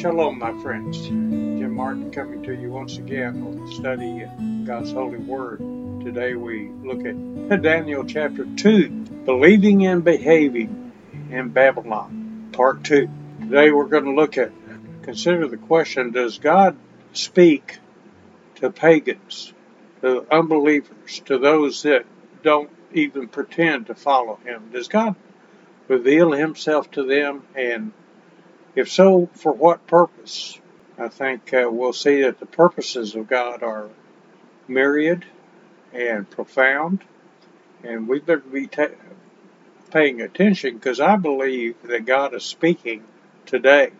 Shalom, my friends. Jim Martin coming to you once again on the study of God's holy word. Today we look at Daniel chapter 2, Believing and Behaving in Babylon, part 2. Today we're going to look at, consider the question Does God speak to pagans, to unbelievers, to those that don't even pretend to follow Him? Does God reveal Himself to them and if so, for what purpose? I think uh, we'll see that the purposes of God are myriad and profound, and we better be ta- paying attention because I believe that God is speaking today.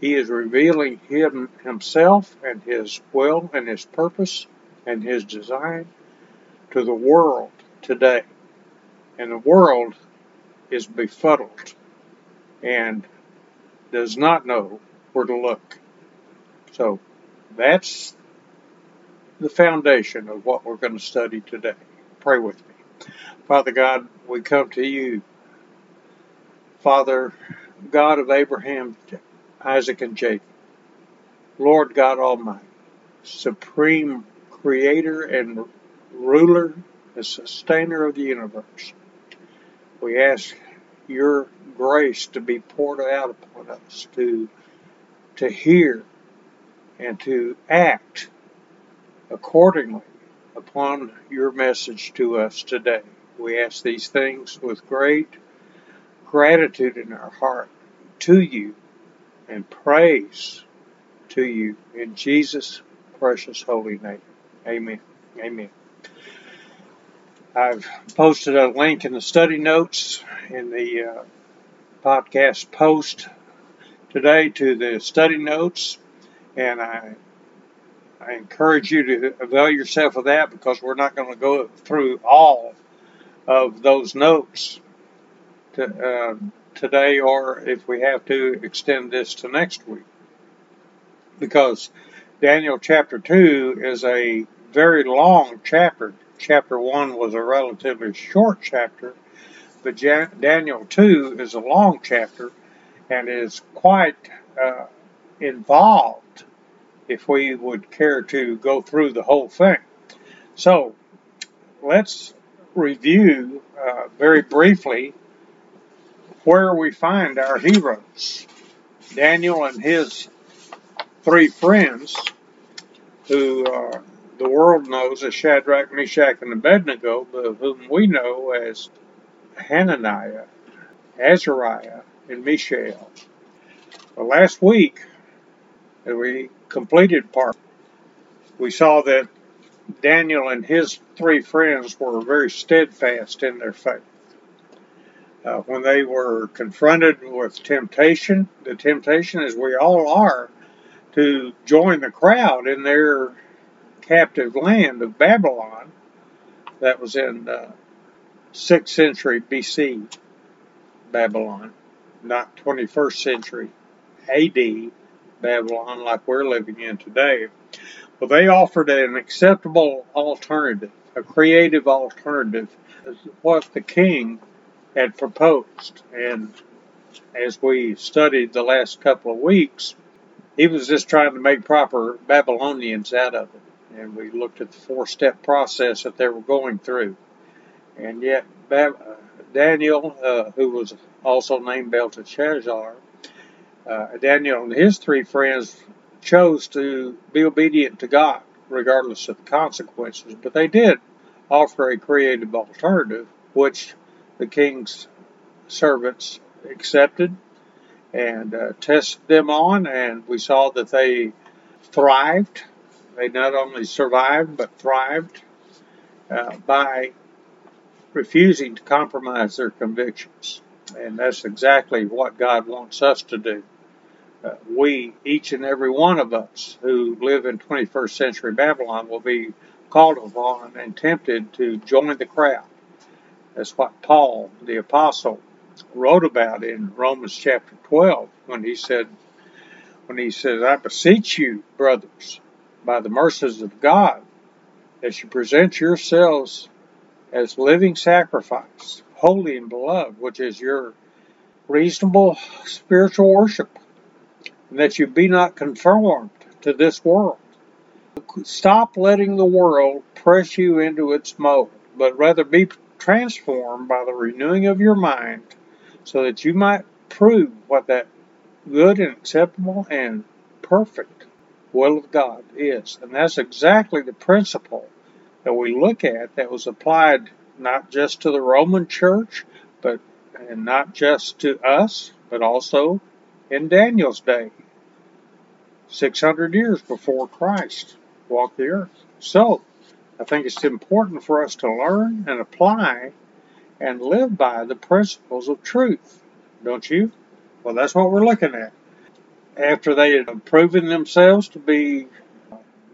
He is revealing him, Himself and His will and His purpose and His design to the world today. And the world is befuddled. And does not know where to look. So that's the foundation of what we're going to study today. Pray with me. Father God, we come to you, Father, God of Abraham, Isaac, and Jacob, Lord God Almighty, supreme creator and ruler, the sustainer of the universe. We ask your grace to be poured out upon us, to, to hear and to act accordingly upon your message to us today. We ask these things with great gratitude in our heart to you and praise to you in Jesus' precious holy name. Amen. Amen. I've posted a link in the study notes in the uh, podcast post today to the study notes, and I I encourage you to avail yourself of that because we're not going to go through all of those notes to, uh, today, or if we have to, extend this to next week. Because Daniel chapter 2 is a very long chapter chapter 1 was a relatively short chapter, but Daniel 2 is a long chapter and is quite uh, involved if we would care to go through the whole thing. So let's review uh, very briefly where we find our heroes. Daniel and his three friends who uh, the world knows as Shadrach, Meshach, and Abednego, but whom we know as Hananiah, Azariah, and Mishael. Last week, as we completed part, we saw that Daniel and his three friends were very steadfast in their faith. Uh, when they were confronted with temptation, the temptation, as we all are, to join the crowd in their captive land of Babylon that was in uh, 6th century BC Babylon, not 21st century AD Babylon like we're living in today. Well, they offered an acceptable alternative, a creative alternative, what the king had proposed. And as we studied the last couple of weeks, he was just trying to make proper Babylonians out of it and we looked at the four step process that they were going through. And yet, Daniel, uh, who was also named Belteshazzar, uh, Daniel and his three friends chose to be obedient to God, regardless of the consequences. But they did offer a creative alternative, which the king's servants accepted and uh, tested them on, and we saw that they thrived they not only survived but thrived uh, by refusing to compromise their convictions. And that's exactly what God wants us to do. Uh, we, each and every one of us who live in 21st century Babylon, will be called upon and tempted to join the crowd. That's what Paul, the apostle, wrote about in Romans chapter 12 when he said, when he says, I beseech you, brothers, by the mercies of God that you present yourselves as living sacrifice, holy and beloved, which is your reasonable spiritual worship. and that you be not conformed to this world. Stop letting the world press you into its mold, but rather be transformed by the renewing of your mind so that you might prove what that good and acceptable and perfect will of God is. And that's exactly the principle that we look at that was applied not just to the Roman church, but and not just to us, but also in Daniel's day, 600 years before Christ walked the earth. So, I think it's important for us to learn and apply and live by the principles of truth, don't you? Well, that's what we're looking at. After they had proven themselves to be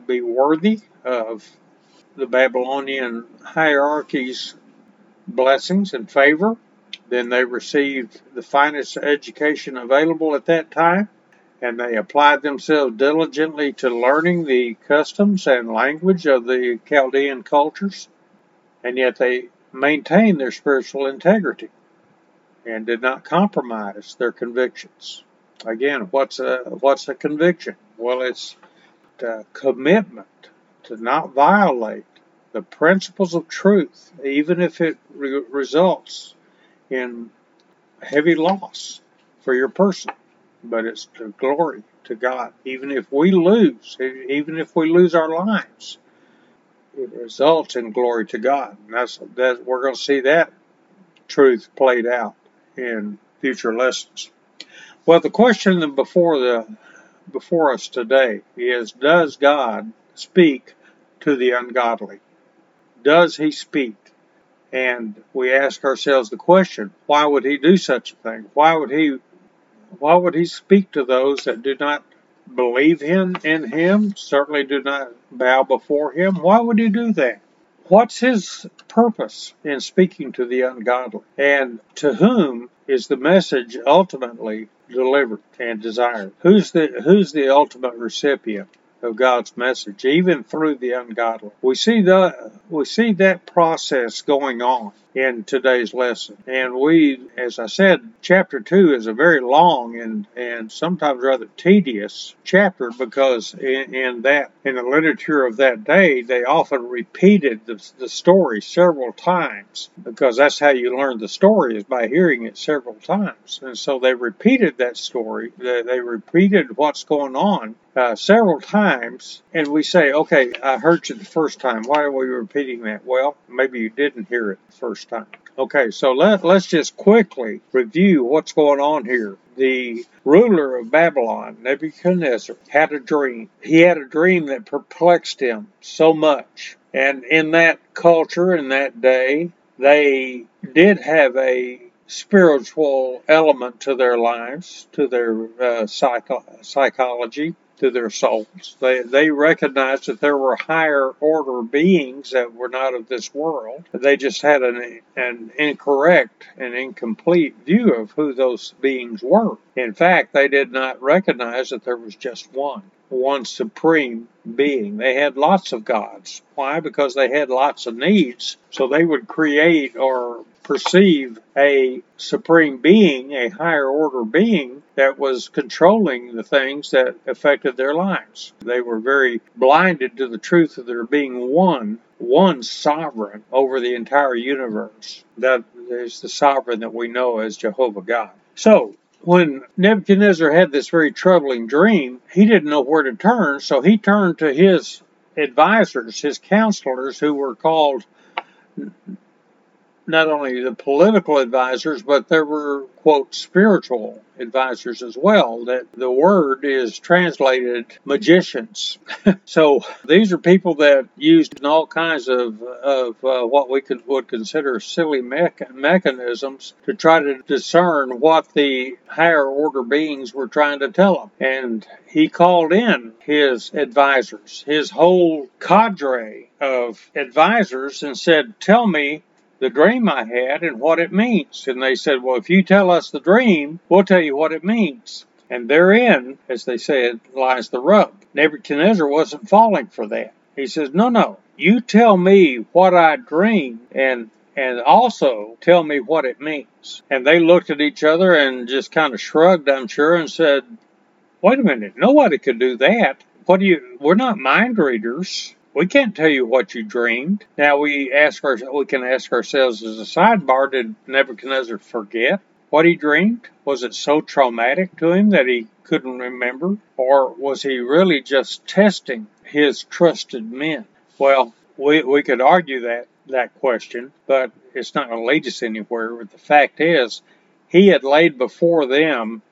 be worthy of the Babylonian hierarchy's blessings and favor, then they received the finest education available at that time, and they applied themselves diligently to learning the customs and language of the Chaldean cultures, and yet they maintained their spiritual integrity and did not compromise their convictions. Again, what's a what's a conviction? Well, it's a commitment to not violate the principles of truth, even if it re- results in heavy loss for your person. But it's to glory to God. Even if we lose, even if we lose our lives, it results in glory to God. And that's that we're going to see that truth played out in future lessons. Well, the question before the before us today is: Does God speak to the ungodly? Does He speak? And we ask ourselves the question: Why would He do such a thing? Why would He? Why would He speak to those that do not believe Him in Him? Certainly do not bow before Him. Why would He do that? What's His purpose in speaking to the ungodly? And to whom is the message ultimately delivered and desired? Who's the who's the ultimate recipient of God's message, even through the ungodly? We see the we see that process going on in today's lesson. And we, as I said, chapter two is a very long and, and sometimes rather tedious chapter because in, in that, in the literature of that day, they often repeated the, the story several times because that's how you learn the story is by hearing it several times. And so they repeated that story. They, they repeated what's going on uh, several times, and we say, okay, I heard you the first time. Why are we repeating that? Well, maybe you didn't hear it the first time. Okay, so let, let's just quickly review what's going on here. The ruler of Babylon, Nebuchadnezzar, had a dream. He had a dream that perplexed him so much. And in that culture, in that day, they did have a spiritual element to their lives, to their uh, psycho- psychology to their souls. They, they recognized that there were higher order beings that were not of this world. They just had an, an incorrect and incomplete view of who those beings were. In fact, they did not recognize that there was just one, one supreme being. They had lots of gods. Why? Because they had lots of needs. So they would create or perceive a supreme being, a higher order being that was controlling the things that affected their lives. They were very blinded to the truth of there being one, one sovereign over the entire universe. That is the sovereign that we know as Jehovah God. So, when Nebuchadnezzar had this very troubling dream, he didn't know where to turn, so he turned to his advisors, his counselors, who were called not only the political advisors, but there were, quote, spiritual advisors as well, that the word is translated magicians. so these are people that used all kinds of, of uh, what we could, would consider silly mecha- mechanisms to try to discern what the higher order beings were trying to tell them. And he called in his advisors, his whole cadre of advisors, and said, Tell me the dream I had and what it means. And they said, Well, if you tell us the dream, we'll tell you what it means. And therein, as they said, lies the rub. Nebuchadnezzar wasn't falling for that. He says, No, no, you tell me what I dreamed and and also tell me what it means. And they looked at each other and just kind of shrugged, I'm sure, and said, wait a minute, nobody could do that. What do you, we're not mind readers. We can't tell you what you dreamed. Now we ask our, we can ask ourselves as a sidebar, did Nebuchadnezzar forget what he dreamed? Was it so traumatic to him that he couldn't remember? Or was he really just testing his trusted men? Well, we, we could argue that, that question, but it's not going to lead us anywhere. But the fact is, he had laid before them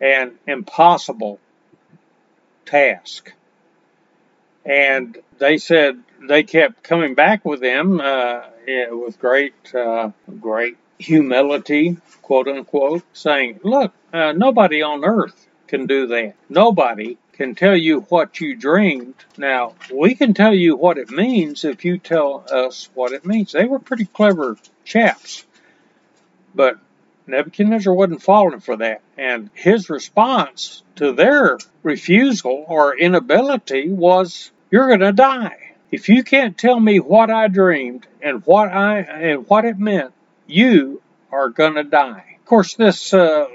an impossible task. And they said they kept coming back with him uh, with great, uh, great humility, quote unquote, saying, "Look, uh, nobody on earth can do that. Nobody can tell you what you dreamed. Now, we can tell you what it means if you tell us what it means." They were pretty clever chaps, but Nebuchadnezzar wasn't falling for that. And his response to their refusal or inability was, You're going to die. If you can't tell me what I dreamed and what I and what it meant, you are going to die. Of course, this uh,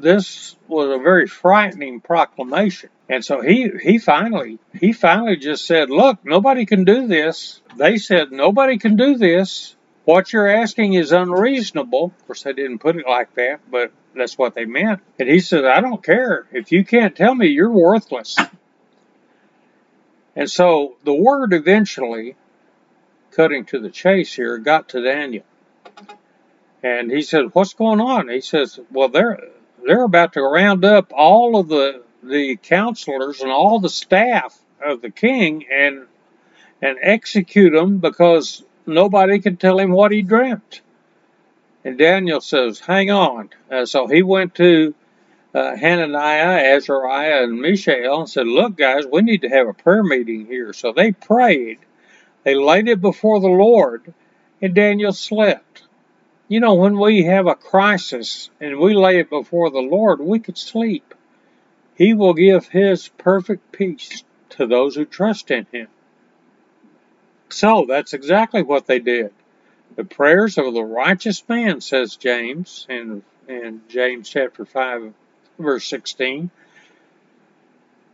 this was a very frightening proclamation, and so he he finally he finally just said, "Look, nobody can do this." They said, "Nobody can do this. What you're asking is unreasonable. Of course, they didn't put it like that, but that's what they meant. And he said, I don't care. If you can't tell me, you're worthless. And so the word eventually, cutting to the chase here, got to Daniel. And he said, What's going on? He says, Well, they're they're about to round up all of the the counselors and all the staff of the king and and execute them because nobody could tell him what he dreamt. And Daniel says, Hang on. Uh, so he went to uh, Hananiah, Azariah, and Mishael and said, Look, guys, we need to have a prayer meeting here. So they prayed. They laid it before the Lord, and Daniel slept. You know, when we have a crisis and we lay it before the Lord, we could sleep. He will give His perfect peace to those who trust in Him. So that's exactly what they did. The prayers of the righteous man, says James in, in James chapter 5, verse 16.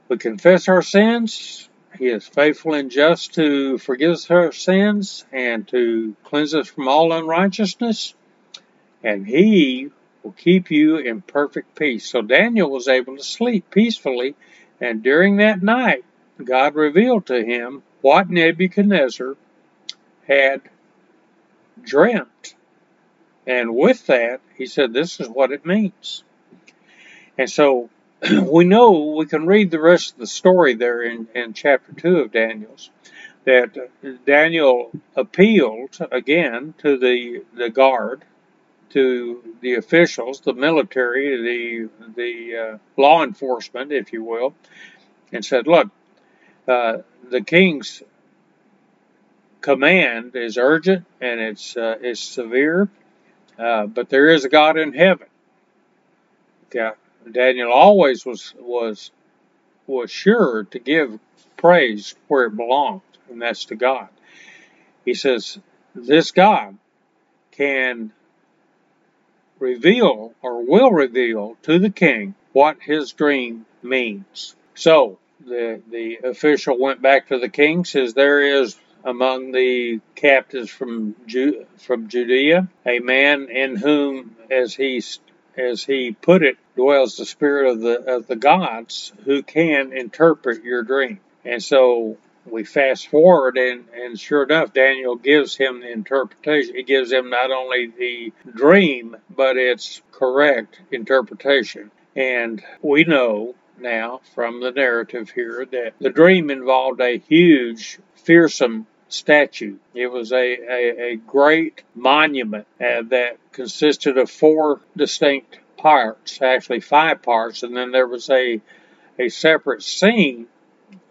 We confess our sins. He is faithful and just to forgive us our sins and to cleanse us from all unrighteousness. And he will keep you in perfect peace. So Daniel was able to sleep peacefully. And during that night, God revealed to him what Nebuchadnezzar had dreamt. And with that, he said, This is what it means. And so we know we can read the rest of the story there in, in chapter 2 of Daniel's that Daniel appealed again to the, the guard, to the officials, the military, the, the uh, law enforcement, if you will, and said, Look, uh, the king's command is urgent and it's uh, it's severe, uh, but there is a God in heaven. Yeah, Daniel always was was was sure to give praise where it belonged, and that's to God. He says, This God can reveal or will reveal to the king what his dream means. So the the official went back to the king, says there is among the captives from Ju- from Judea, a man in whom, as he as he put it, dwells the spirit of the of the gods who can interpret your dream. And so we fast forward, and, and sure enough, Daniel gives him the interpretation. He gives him not only the dream, but its correct interpretation. And we know now from the narrative here that the dream involved a huge, fearsome statue. It was a, a, a great monument uh, that consisted of four distinct parts, actually five parts, and then there was a, a separate scene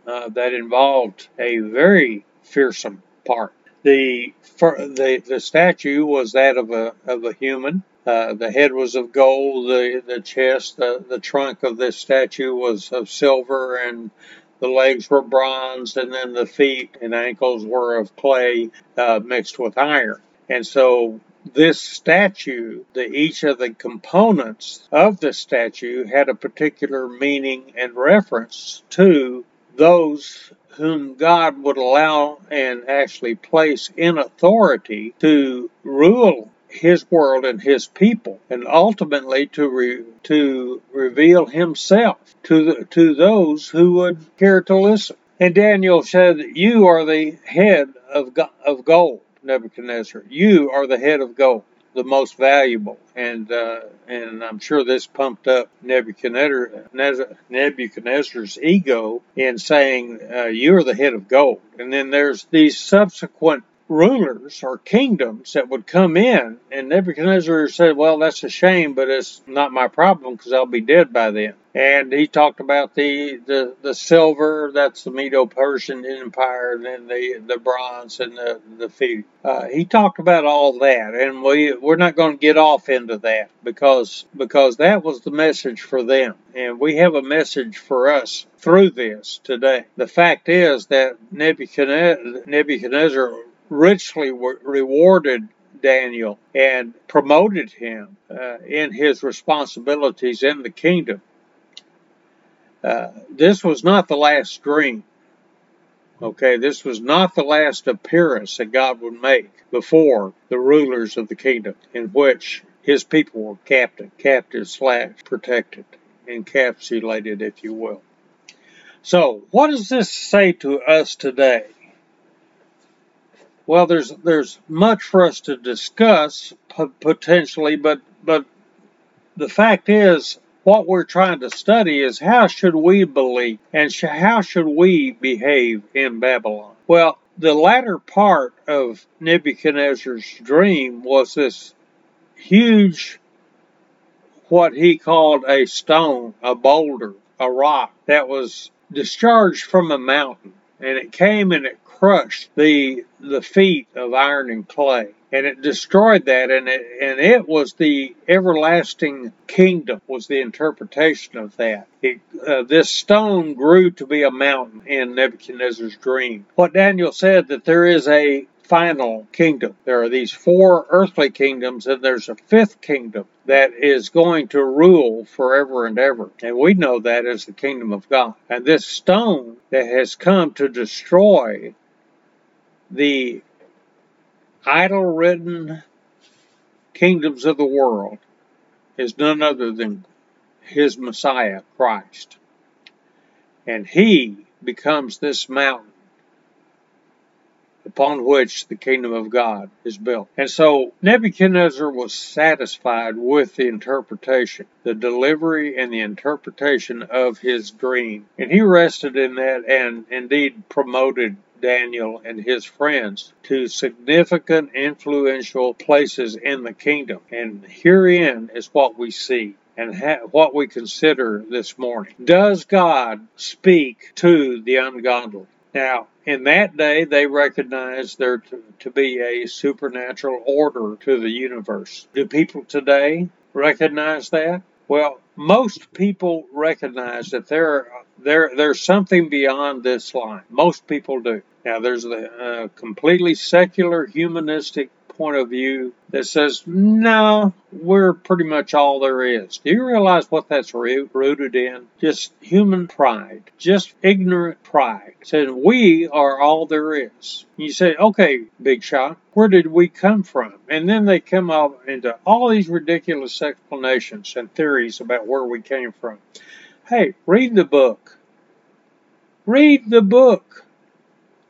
uh, that involved a very fearsome part. The, the, the statue was that of a, of a human. Uh, the head was of gold, the, the chest, the, the trunk of this statue was of silver, and the legs were bronze, and then the feet and ankles were of clay uh, mixed with iron. And so this statue, the, each of the components of the statue had a particular meaning and reference to those whom God would allow and actually place in authority to rule his world and his people, and ultimately to re, to reveal himself to the, to those who would care to listen. And Daniel said, "You are the head of of gold, Nebuchadnezzar. You are the head of gold." the most valuable, and uh, and I'm sure this pumped up Nebuchadnezzar, Nebuchadnezzar's ego in saying uh, you're the head of gold. And then there's these subsequent rulers or kingdoms that would come in, and Nebuchadnezzar said, "Well, that's a shame, but it's not my problem because I'll be dead by then." And he talked about the the, the silver, that's the Medo-Persian Empire, and then the the bronze and the the. Uh, he talked about all that, and we we're not going to get off into that because because that was the message for them, and we have a message for us through this today. The fact is that Nebuchadnezzar, Nebuchadnezzar richly rewarded Daniel and promoted him uh, in his responsibilities in the kingdom. Uh, this was not the last dream. Okay, this was not the last appearance that God would make before the rulers of the kingdom, in which his people were captive, captive slash protected, encapsulated, if you will. So, what does this say to us today? Well, there's there's much for us to discuss potentially, but but the fact is, what we're trying to study is how should we believe and sh- how should we behave in Babylon. Well, the latter part of Nebuchadnezzar's dream was this huge, what he called a stone, a boulder, a rock that was discharged from a mountain, and it came and it crushed the the feet of iron and clay and it destroyed that and it and it was the everlasting kingdom was the interpretation of that it, uh, this stone grew to be a mountain in nebuchadnezzar's dream what daniel said that there is a final kingdom. There are these four earthly kingdoms, and there's a fifth kingdom that is going to rule forever and ever. And we know that as the kingdom of God. And this stone that has come to destroy the idol ridden kingdoms of the world is none other than his Messiah, Christ. And he becomes this mountain upon which the kingdom of God is built. And so Nebuchadnezzar was satisfied with the interpretation, the delivery and the interpretation of his dream. And he rested in that and indeed promoted Daniel and his friends to significant influential places in the kingdom. And herein is what we see and ha- what we consider this morning. Does God speak to the ungodly? Now, in that day, they recognized there to, to, be a supernatural order to the universe. Do people today recognize that? Well, most people recognize that there, there, there's something beyond this line. Most people do. Now, there's the uh, completely secular, humanistic point of view that says, no, we're pretty much all there is. Do you realize what that's rooted in? Just human pride, just ignorant pride, saying we are all there is. You say, okay, big shot, where did we come from? And then they come up into all these ridiculous explanations and theories about where we came from. Hey, read the book. Read the book.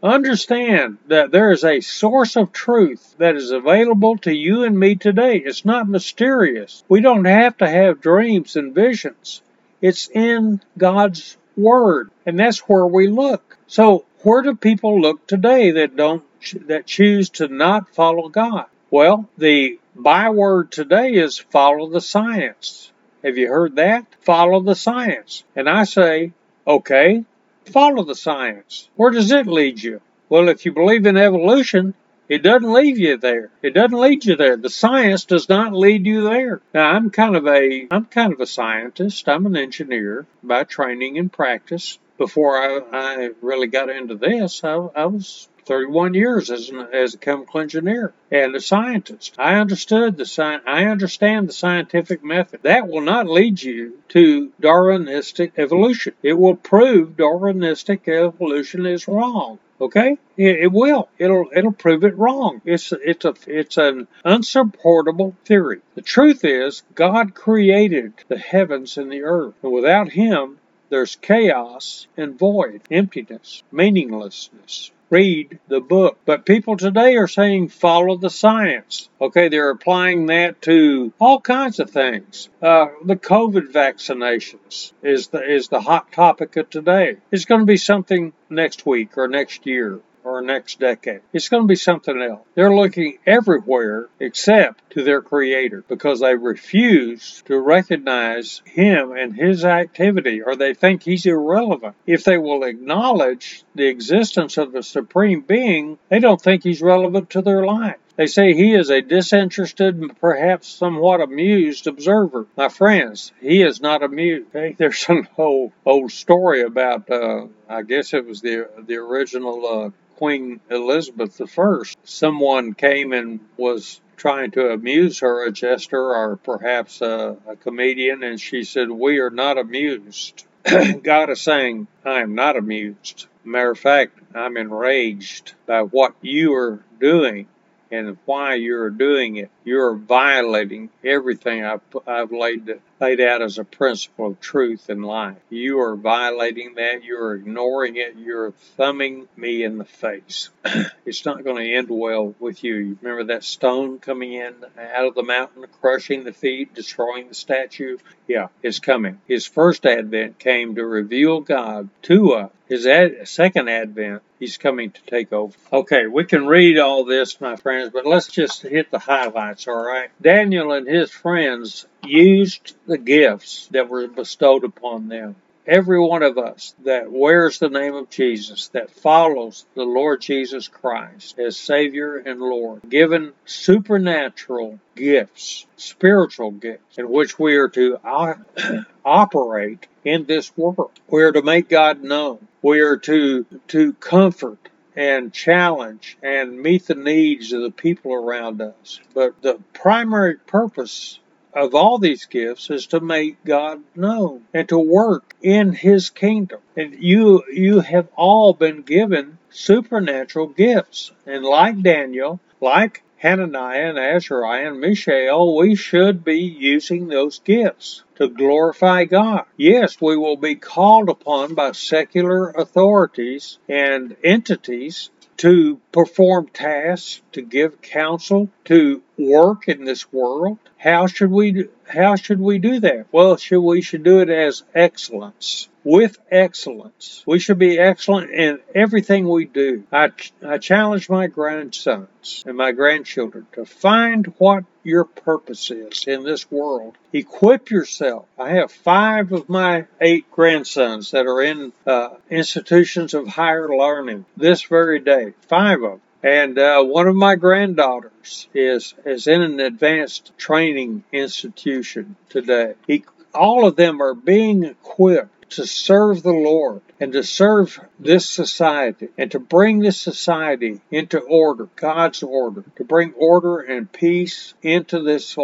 Understand that there is a source of truth that is available to you and me today. It's not mysterious. We don't have to have dreams and visions. It's in God's Word, and that's where we look. So, where do people look today that don't that choose to not follow God? Well, the byword today is follow the science. Have you heard that? Follow the science. And I say, okay, follow the science. Where does it lead you? Well, if you believe in evolution, it doesn't lead you there. It doesn't lead you there. The science does not lead you there. Now, I'm kind of a I'm kind of a scientist. I'm an engineer by training and practice. Before I, I really got into this, I, I was 31 years as, as a chemical engineer and a scientist. I understood the sci- I understand the scientific method. That will not lead you to Darwinistic evolution. It will prove Darwinistic evolution is wrong. Okay, it, it, will. It'll it'll prove it wrong. It's it's a it's an unsupportable theory. The truth is, God created the heavens and the earth, and without Him, there's chaos and void, emptiness, meaninglessness. Read the book. But people today are saying follow the science. Okay, they're applying that to all kinds of things. Uh, the COVID vaccinations is the is the hot topic of today. It's going to be something next week or next year or next decade. It's going to be something else. They're looking everywhere except to their creator because they refuse to recognize him and his activity or they think he's irrelevant. If they will acknowledge the existence of the supreme being, they don't think he's relevant to their life. They say he is a disinterested, perhaps somewhat amused observer. My friends, he is not amused. Okay? There's an old old story about, uh, I guess it was the the original uh, Queen Elizabeth I. Someone came and was trying to amuse her, a jester or perhaps a, a comedian, and she said, We are not amused. God is saying, I am not amused. Matter of fact, I'm enraged by what you are doing and why you're doing it. You're violating everything I've, I've laid, laid out as a principle of truth in life. You are violating that. You're ignoring it. You're thumbing me in the face. it's not going to end well with you. You remember that stone coming in out of the mountain, crushing the feet, destroying the statue? Yeah, it's coming. His first advent came to reveal God to us. His ad- second advent, he's coming to take over. Okay, we can read all this, my friends, but let's just hit the highlights, all right? Daniel and his friends used the gifts that were bestowed upon them. Every one of us that wears the name of Jesus, that follows the Lord Jesus Christ as Savior and Lord, given supernatural gifts, spiritual gifts, in which we are to operate in this world. We are to make God known. We are to, to comfort and challenge and meet the needs of the people around us. But the primary purpose of all these gifts is to make God known and to work in his kingdom. And you you have all been given supernatural gifts. And like Daniel, like Hananiah and Azariah and Mishael, we should be using those gifts to glorify God. Yes, we will be called upon by secular authorities and entities to perform tasks, to give counsel, to work in this world. How should we how should we do that? Well, should we should do it as excellence. With excellence. We should be excellent in everything we do. I, I challenge my grandsons and my grandchildren to find what your purpose is in this world. Equip yourself. I have five of my eight grandsons that are in uh, institutions of higher learning this very day. Five of them. And uh, one of my granddaughters is is in an advanced training institution today. He, all of them are being equipped to serve the Lord and to serve this society and to bring this society into order, God's order, to bring order and peace into this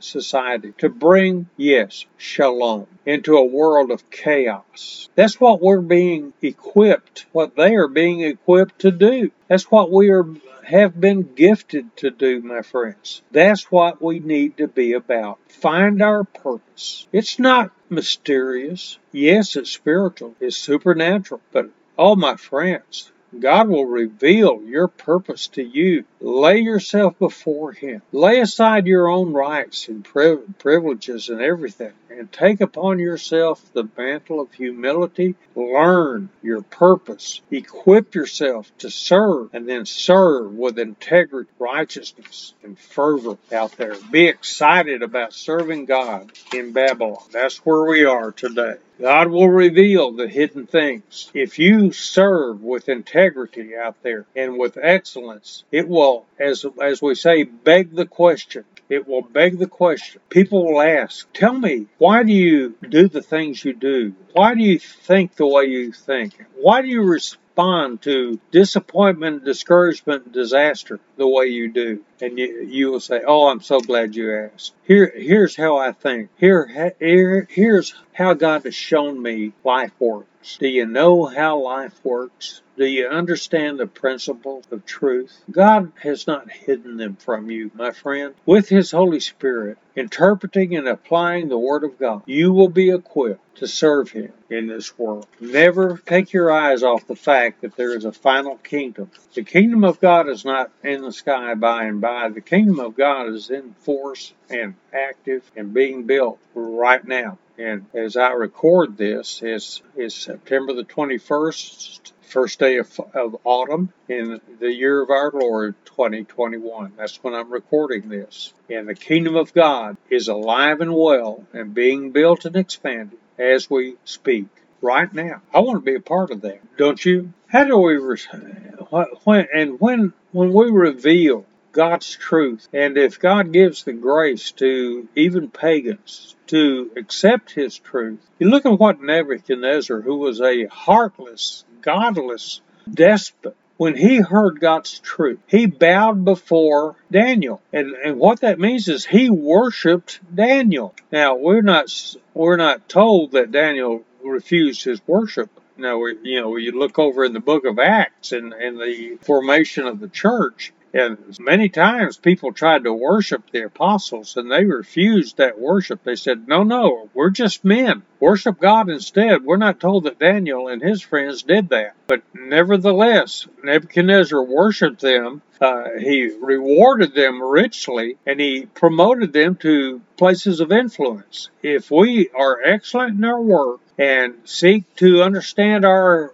society, to bring, yes, shalom into a world of chaos. That's what we're being equipped, what they are being equipped to do. That's what we are have been gifted to do, my friends. That's what we need to be about. Find our purpose. It's not mysterious. Yes, it's spiritual. It's supernatural. But, oh, my friends, God will reveal your purpose to you. Lay yourself before Him. Lay aside your own rights and privileges and everything and take upon yourself the mantle of humility. Learn your purpose. Equip yourself to serve and then serve with integrity, righteousness, and fervor out there. Be excited about serving God in Babylon. That's where we are today. God will reveal the hidden things. If you serve with integrity out there and with excellence, it will, as, as we say, beg the question. It will beg the question. People will ask, tell me, why do you do the things you do? Why do you think the way you think? Why do you respond respond to disappointment, discouragement, disaster the way you do. And you, you will say, Oh, I'm so glad you asked. Here, here's how I think. Here, here, here's how God has shown me life works. Do you know how life works? Do you understand the principles of truth? God has not hidden them from you, my friend. With His Holy Spirit, interpreting and applying the Word of God, you will be equipped to serve Him in this world. Never take your eyes off the fact that there is a final kingdom. The kingdom of God is not in the sky by and by. The kingdom of God is in force and active and being built right now. And as I record this, it's, is September the 21st, first day of, of autumn in the year of our Lord 2021. That's when I'm recording this. And the kingdom of God is alive and well and being built and expanded as we speak right now. I want to be a part of that, don't you? How do we when and when when we reveal God's truth and if God gives the grace to even pagans to accept his truth. You look at what Nebuchadnezzar, who was a heartless, godless despot, when he heard God's truth, he bowed before Daniel. And, and what that means is he worshiped Daniel. Now, we're not, we're not told that Daniel refused his worship. Now, you know, you look over in the book of Acts and, and the formation of the church, and many times people tried to worship the apostles and they refused that worship. They said, No, no, we're just men. Worship God instead. We're not told that Daniel and his friends did that. But nevertheless, Nebuchadnezzar worshiped them. Uh, he rewarded them richly and he promoted them to places of influence. If we are excellent in our work and seek to understand our,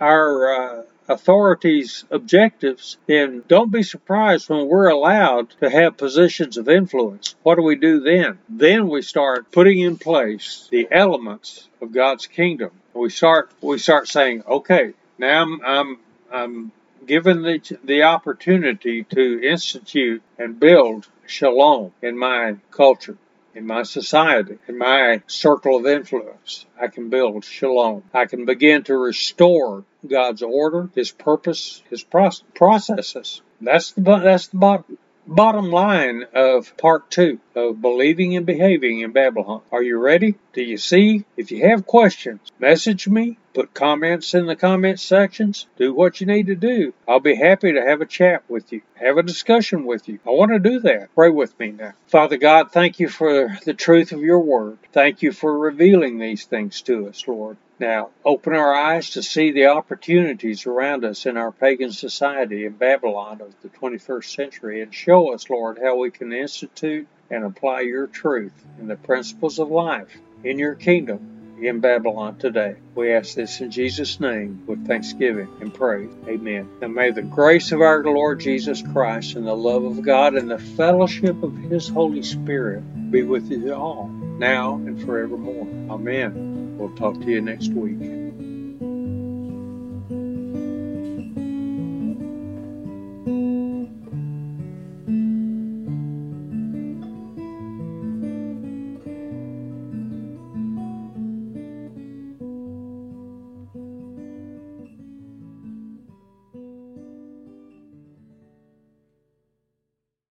our, uh, authorities' objectives, then don't be surprised when we're allowed to have positions of influence. What do we do then? Then we start putting in place the elements of God's kingdom. We start we start saying, okay, now I'm I'm, I'm given the the opportunity to institute and build shalom in my culture in my society, in my circle of influence. I can build shalom. I can begin to restore God's order, His purpose, His processes. That's the that's the bottom bottom line of part two of believing and behaving in Babylon. Are you ready? Do you see? If you have questions, message me, put comments in the comment sections, do what you need to do. I'll be happy to have a chat with you, have a discussion with you. I want to do that. Pray with me now. Father God, thank you for the truth of your word. Thank you for revealing these things to us, Lord. Now, open our eyes to see the opportunities around us in our pagan society in Babylon of the 21st century and show us, Lord, how we can institute and apply your truth and the principles of life in your kingdom in Babylon today. We ask this in Jesus' name with thanksgiving and praise. Amen. And may the grace of our Lord Jesus Christ and the love of God and the fellowship of His Holy Spirit be with you all, now and forevermore. Amen. We'll talk to you next week.